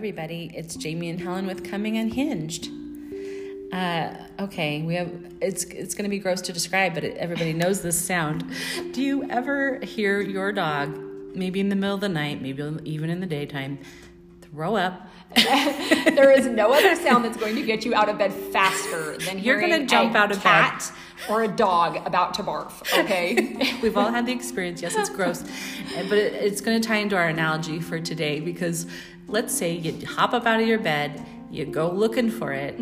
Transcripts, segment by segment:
everybody. It's Jamie and Helen with Coming Unhinged. Uh, okay, we have it's it's going to be gross to describe, but it, everybody knows this sound. Do you ever hear your dog, maybe in the middle of the night, maybe even in the daytime, throw up? there is no other sound that's going to get you out of bed faster than You're hearing gonna jump a out of cat or a dog about to barf. Okay. We've all had the experience. Yes, it's gross, but it, it's going to tie into our analogy for today because let's say you hop up out of your bed, you go looking for it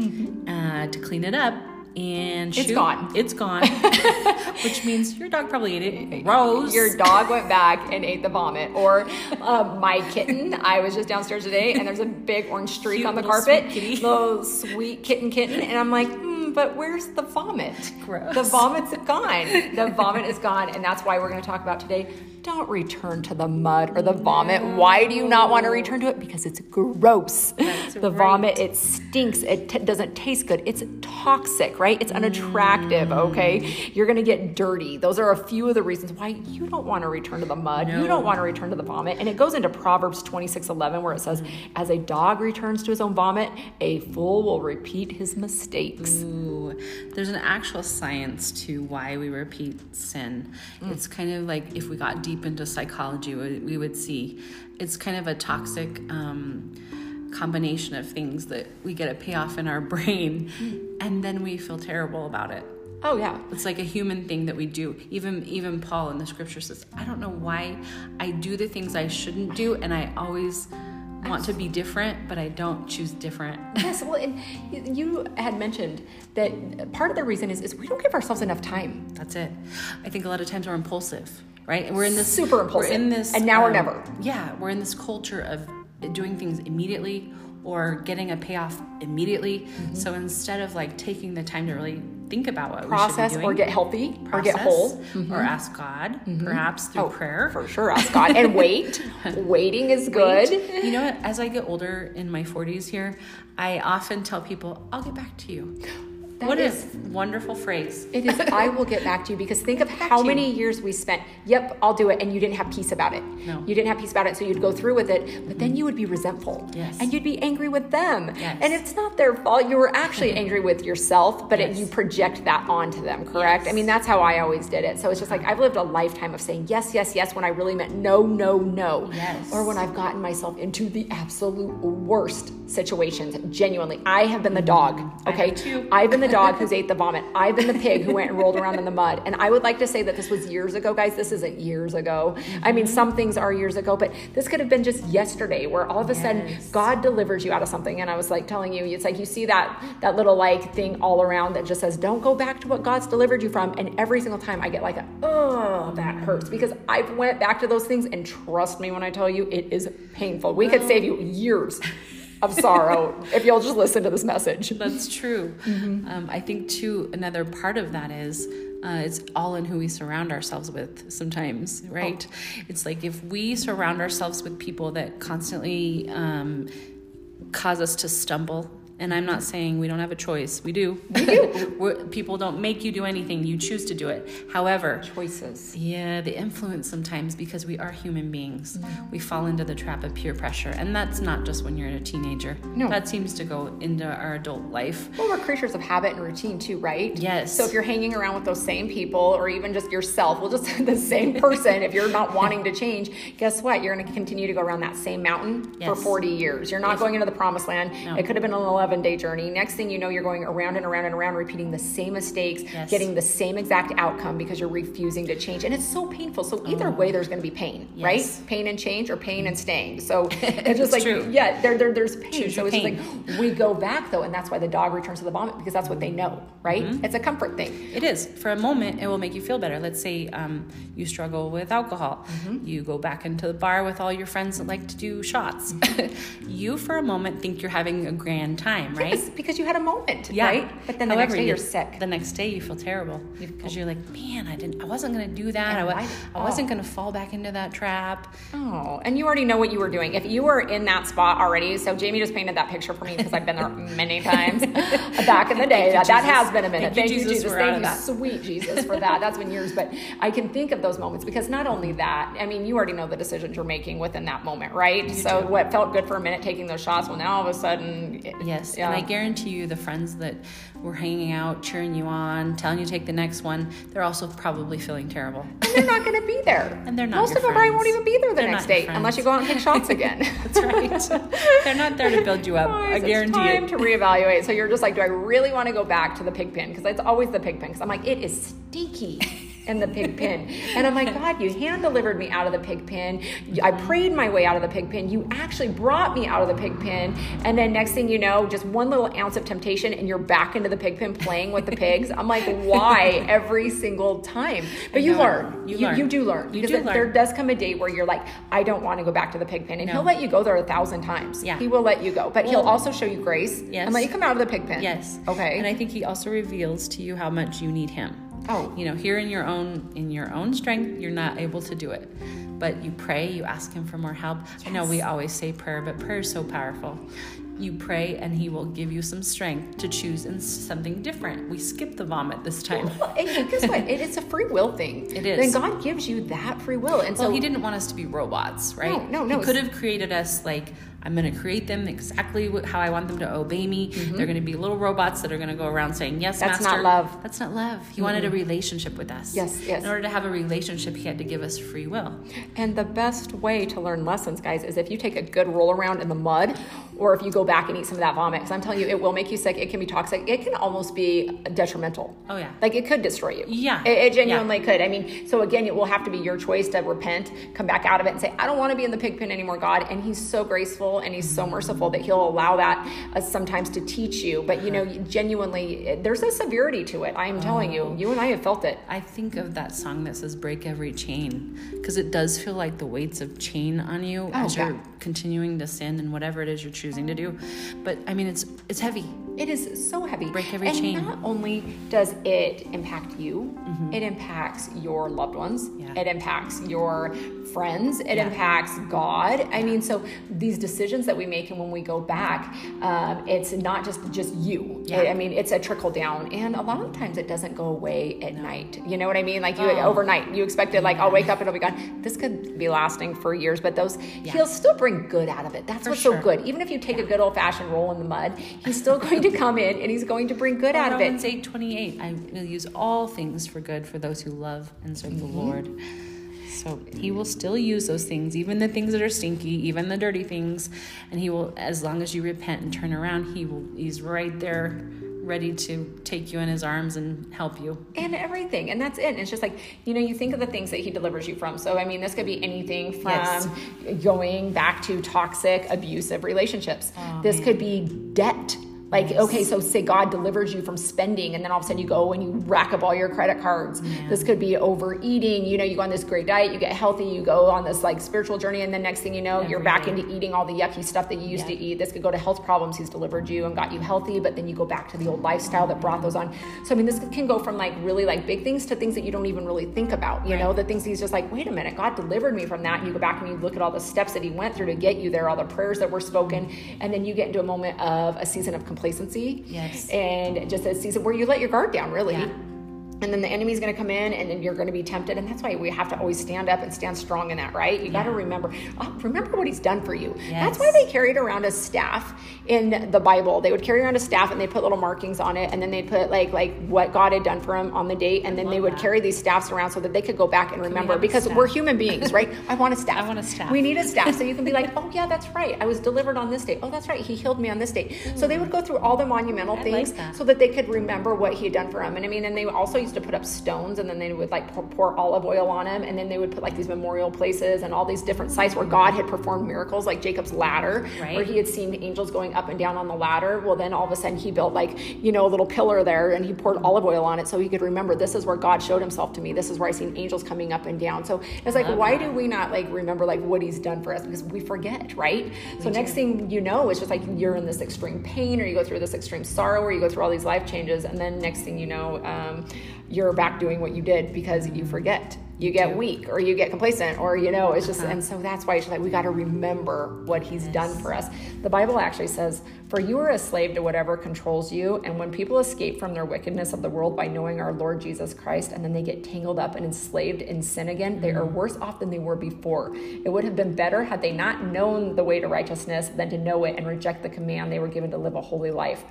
uh, to clean it up, and It's shoot, gone. It's gone, which means your dog probably ate it. Rose. Your dog went back and ate the vomit. Or uh, my kitten, I was just downstairs today and there's a big orange streak Cute on the carpet. sweet. Little sweet kitten kitten. And I'm like, but where's the vomit? Gross. The vomit's gone. The vomit is gone. And that's why we're going to talk about today. Don't return to the mud or the vomit. Why do you not want to return to it? Because it's gross. That's the right. vomit, it stinks. It t- doesn't taste good. It's toxic, right? It's unattractive, Mm. okay? You're going to get dirty. Those are a few of the reasons why you don't want to return to the mud. You don't want to return to the vomit. And it goes into Proverbs 26 11, where it says, Mm. As a dog returns to his own vomit, a fool will repeat his mistakes. There's an actual science to why we repeat sin. It's kind of like if we got deep into psychology, we, we would see it's kind of a toxic um, combination of things that we get a payoff in our brain, and then we feel terrible about it. Oh, yeah. It's like a human thing that we do. Even even Paul in the scripture says, "I don't know why I do the things I shouldn't do, and I always want to be different, but I don't choose different." Yes, well, and you had mentioned that part of the reason is, is we don't give ourselves enough time. That's it. I think a lot of times we're impulsive, right? And we're in this Super impulsive. We're in this, um, And now or never. Yeah, we're in this culture of doing things immediately or getting a payoff immediately. Mm-hmm. So instead of like taking the time to really think about what Process we should be or get healthy or get whole. Mm-hmm. or ask God, perhaps through Oh, prayer. For sure, ask God. And wait. Waiting is good. You know what? As I get older in my 40s here, I often tell people, "I'll get back to you." That what a wonderful phrase. It is, I will get back to you because think of how many years we spent, yep, I'll do it, and you didn't have peace about it. No. You didn't have peace about it, so you'd go through with it, but then mm-hmm. you would be resentful. Yes. And you'd be angry with them. Yes. And it's not their fault. You were actually angry with yourself, but it, you project that onto them, correct? Yes. I mean, that's how I always did it. So it's just like I've lived a lifetime of saying yes, yes, yes when I really meant no, no, no. Yes. Or when I've gotten myself into the absolute worst situations, genuinely. I have been the dog, okay? I've been the dog who's ate the vomit. I've been the pig who went and rolled around in the mud. And I would like to say that this was years ago, guys. This isn't years ago. I mean, some things are years ago, but this could have been just yesterday where all of a sudden God delivers you out of something. And I was like telling you, it's like you see that that little like thing all around that just says, Don't go back to what God's delivered you from. And every single time I get like a oh that hurts because I've went back to those things and trust me when I tell you it is painful. We could save you years of sorrow if you'll just listen to this message. That's true. Um, I think too. Another part of that is uh, it's all in who we surround ourselves with. Sometimes, right? It's like if we surround ourselves with people that constantly um, cause us to stumble. And I'm not saying we don't have a choice. We do. We do. People don't make you do anything. You choose to do it. However, Choices. yeah, the influence sometimes because we are human beings. Mm-hmm. We fall into the trap of peer pressure. And that's not just when you're a teenager. No. That seems to go into our adult life. Well, we're creatures of habit and routine too, right? Yes. So if you're hanging around with those same people or even just yourself, well, just the same person, if you're not wanting to change, guess what? You're going to continue to go around that same mountain for 40 years. You're not going into the promised land. No. It could have been an 11 day journey. Next thing you know, you're going around and around and around, repeating the same mistakes, Yes. getting the same exact outcome because you're refusing to change. And it's so painful. So either way, there's going to be pain, Yes. right? Pain and change or pain and staying. So it's It's just like, true. yeah, there, there, there's pain. Choose so it's pain. like, we go back though, and that's why the dog returns to the vomit because that's what they know, right? Mm-hmm. It's a comfort thing. It is. For a moment, it will make you feel better. Let's say um, you struggle with alcohol. You go back into the bar with all your friends that like to do shots. you, for a moment, think you're having a grand time. Time, right? Yes, because you had a moment, Yeah. right? But then the However, next day you- you're sick. The next day you feel terrible because you're like, man, I didn't. I wasn't gonna do that. I, And wa- why- I wasn't oh. gonna fall back into that trap. Oh, and you already know what you were doing. If you were in that spot already, so Jamie just painted that picture for me because I've been there many times back in the day. you, that, that has been a minute. Thank you, Thank, you, Jesus. Thank you, sweet Jesus, for that. That's been years, but I can think of those moments because not only that, I mean, you already know the decisions you're making within that moment, right? so do. what felt good for a minute, taking those shots, well, now all of a sudden, Yes, yeah. and I guarantee you, the friends that were hanging out, cheering you on, telling you to take the next one, they're also probably feeling terrible. And they're not going to be there, And they're not Most of them probably won't even be there the They're next day unless you go out and take shots again. That's right. they're not there to build you up. I Guys, guarantee it's time it. to reevaluate. So you're just like, do I really want to go back to the pig pen? Because it's always the pig pen. Because I'm like, it is stinky in the pig pen. And I'm like, God, you hand delivered me out of the pig pen. I prayed my way out of the pig pen. You actually brought me out of the pig pen. And then next thing you know, just one little ounce of temptation, and you're back into the pig pen playing with the pigs. I'm like, why every single time? But you learn. You you, learn. you do learn. You because do learn. there does come a day where you're like, I don't want to go back to the pig pen. And No. he'll let you go there a thousand times. Yeah. He will let you go. But he'll also show you grace Yes. and let you come out of the pig pen. Yes. Okay. And I think he also reveals to you how much you need him. Oh. You know, here in your own in your own strength, you're not able to do it. But you pray, you ask him for more help. I know we always say prayer, but prayer is so powerful. You pray and he will give you some strength to choose in something different. We skip the vomit this time. Well, and guess what? It is a free will thing. It is. Then God gives you that free will. And Well, so he didn't want us to be robots, right? No, no, no. He could have created us like I'm going to create them exactly how I want them to obey me. They're going to be little robots that are going to go around saying yes, Mm-hmm. That's master. not love. That's not love. He wanted a relationship with us. Yes, yes. In order to have a relationship, he had to give us free will. And the best way to learn lessons, guys, is if you take a good roll around in the mud or if you go back and eat some of that vomit. Because I'm telling you, it will make you sick. It can be toxic. It can almost be detrimental. Oh, yeah. Like it could destroy you. Yeah. It, it genuinely could. I mean, so again, it will have to be your choice to repent, come back out of it and say, I don't want to be in the pig pen anymore, God. And He's so graceful and He's so merciful that He'll allow that uh, sometimes to teach you. But, you know, genuinely, there's a severity to it. I am telling you. You and I have felt it. I think of that song that says "Break Every Chain" because it does feel like the weights of chain on you as yeah. you're continuing to sin and whatever it is you're choosing to do. But I mean, it's it's heavy. It is so heavy. Break every and chain. not only does it impact you, it impacts your loved ones. Mm-hmm. Yeah. It impacts your friends. It Yeah. impacts God. I mean, so these decisions that we make and when we go back, um, it's not just just you. Yeah. I mean, it's a trickle down, and a lot of times it doesn't go away at night. You know what I mean? Like you Oh. overnight, you expected like I'll wake up and it'll be gone. This could be lasting for years, but those Yeah. he'll still bring good out of it. That's For what's sure. so good. Even if you take a good old fashioned roll in the mud, he's still going to come in and he's going to bring good out of it. Romans it. eight twenty eight. I will use all things for good for those who love and serve Mm-hmm. the Lord. So he will still use those things, even the things that are stinky, even the dirty things, and he will, as long as you repent and turn around, he will. He's right there, ready to take you in his arms and help you. And everything. And that's it. And it's just like, you know, you think of the things that he delivers you from. So, I mean, this could be anything from Yes. going back to toxic, abusive relationships. Oh, this could be debt. Like, okay, so say God delivers you from spending, and then all of a sudden you go and you rack up all your credit cards. This could be overeating. You know, you go on this great diet, you get healthy, you go on this like spiritual journey, and then next thing you know, you're back Every day. into eating all the yucky stuff that you used Yeah. to eat. This could go to health problems. He's delivered you and got you healthy, but then you go back to the old lifestyle that brought those on. So, I mean, this can go from like really like big things to things that you don't even really think about. You know, the things he's just like, wait a minute, God delivered me from that. And you go back and you look at all the steps that he went through to get you there, all the prayers that were spoken. And then you get into a moment of a season of complacency. Yes. And just a season where you let your guard down, really. Yeah. And then the enemy's going to come in, and then you're going to be tempted, and that's why we have to always stand up and stand strong in that, right? You got to remember, oh, remember what he's done for you. That's why they carried around a staff in the Bible. They would carry around a staff, and they put little markings on it, and then they'd put like like what God had done for him on the date, and then they would that. carry these staffs around so that they could go back and remember. a Because we're human beings, right? I want a staff. I want a staff. We need a staff, so you can be like, oh yeah, that's right. I was delivered on this date. Oh, that's right. He healed me on this date. So they hmm. would go through all the monumental I like things that. so that they could remember what he had done for them. And I mean, and they also used to put up stones and then they would like pour, pour olive oil on them and then they would put like these memorial places and all these different sites where God had performed miracles like Jacob's ladder Right. where he had seen angels going up and down on the ladder. Well, then all of a sudden he built like, you know, a little pillar there and he poured olive oil on it so he could remember this is where God showed himself to me. This is where I seen angels coming up and down. So it's like, Love why that. do we not like remember like what he's done for us? Because we forget, right? so next thing you know, it's just like you're in this extreme pain or you go through this extreme sorrow or you go through all these life changes. And then next thing you know, um, you're back doing what you did because you forget. You get weak or you get complacent or, you know, it's just, uh-huh. and so that's why it's just like we got to remember what he's done for us. The Bible actually says, For you are a slave to whatever controls you. And when people escape from their wickedness of the world by knowing our Lord Jesus Christ and then they get tangled up and enslaved in sin again, they are mm-hmm. worse off than they were before. It would have been better had they not known the way to righteousness than to know it and reject the command they were given to live a holy life.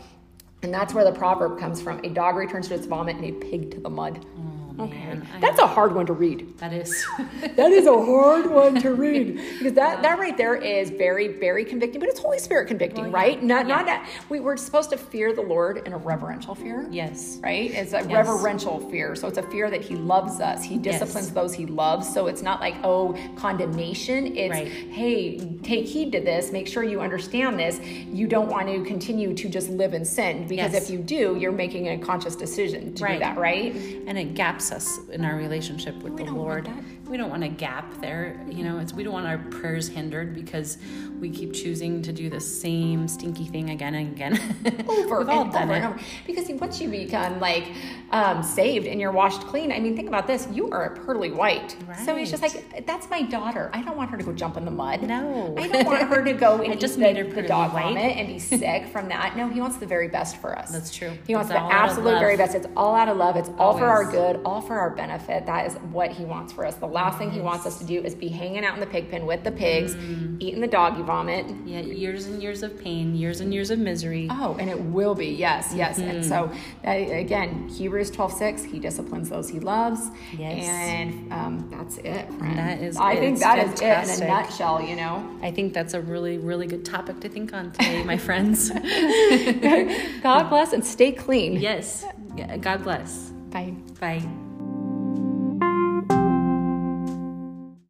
And that's where the proverb comes from a dog returns to its vomit and a pig to the mud. Okay. Man, I- That's a hard one to read. That is. That is a hard one to read because that, that right there is very very convicting, but it's Holy Spirit convicting, Well, yeah. right? Not Yeah. not that we we're supposed to fear the Lord in a reverential fear. yes. Right? It's a Yes. reverential fear. So it's a fear that he loves us. He disciplines Yes. those he loves. So it's not like, oh, condemnation. It's, Right. hey, take heed to this. Make sure you understand this. You don't want to continue to just live in sin because Yes. if you do, you're making a conscious decision to do that, right? and it gaps us in our relationship with We the Lord. We don't want a gap there. You know, it's we don't want our prayers hindered because we keep choosing to do the same stinky thing again and again. over We've and over done and over. Because once you become like um, saved and you're washed clean, I mean, think about this: you are a pearly white. Right. So it's just like that's my daughter. I don't want her to go jump in the mud. No. I don't want her to go and just made the, her the dog white. vomit and be sick from that. No, he wants the very best for us. That's true. He wants the all out of absolute very best. It's all out of love. It's all for our good, all for our benefit. That is what he wants for us. The last thing he wants us to do is be hanging out in the pig pen with the pigs, Mm. eating the doggy vomit. Yeah, years and years of pain, years and years of misery. Oh, and it will be. Yes, yes. And so, Mm-hmm. uh, again, Hebrews 12 6, he disciplines those he loves. Yes. And um, that's it, friend. that is I it. think that is it in a nutshell, you know. I think that's a really, really good topic to think on today, my friends. God bless and stay clean. yes. God bless. Bye. Bye.